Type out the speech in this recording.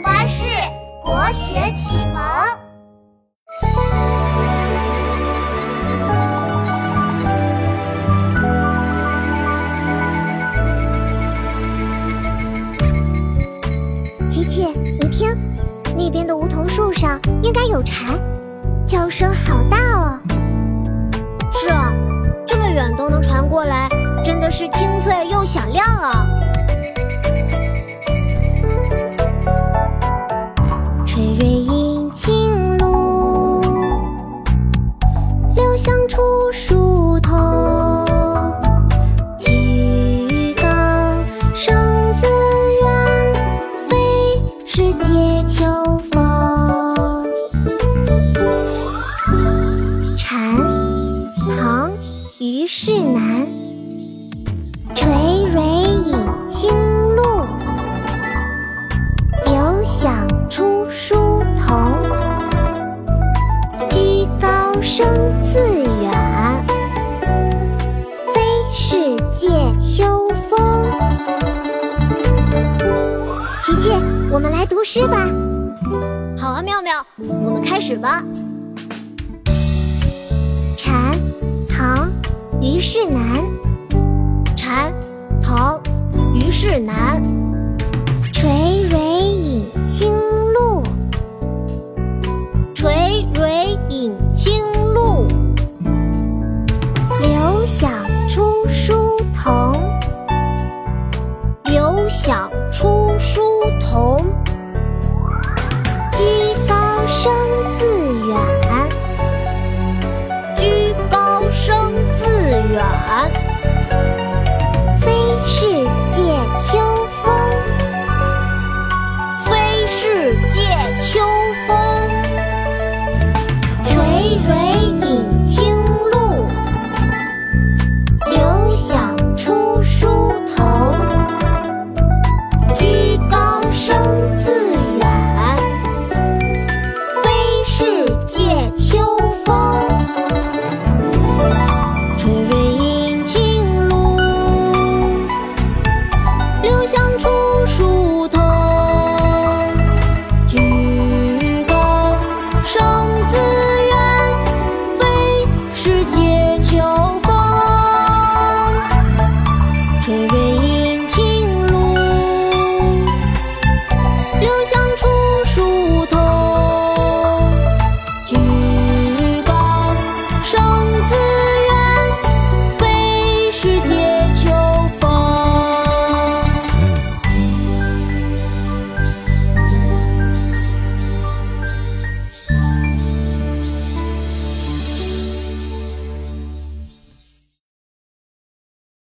巴士国学启蒙。琪琪，你听，那边的梧桐树上应该有蝉，叫声好大哦。是啊，这么远都能传过来，真的是清脆又响亮啊。留香出疏桐。举高声自远，非是藉秋风。蝉，唐·虞世南。垂蕊饮清露，留香生自远，非是藉秋风。琪琪，我们来读诗吧。好啊，妙妙，我们开始吧。蝉，唐·虞世南。蝉，唐，虞世南。小出书童。居高声自远。居高声自远。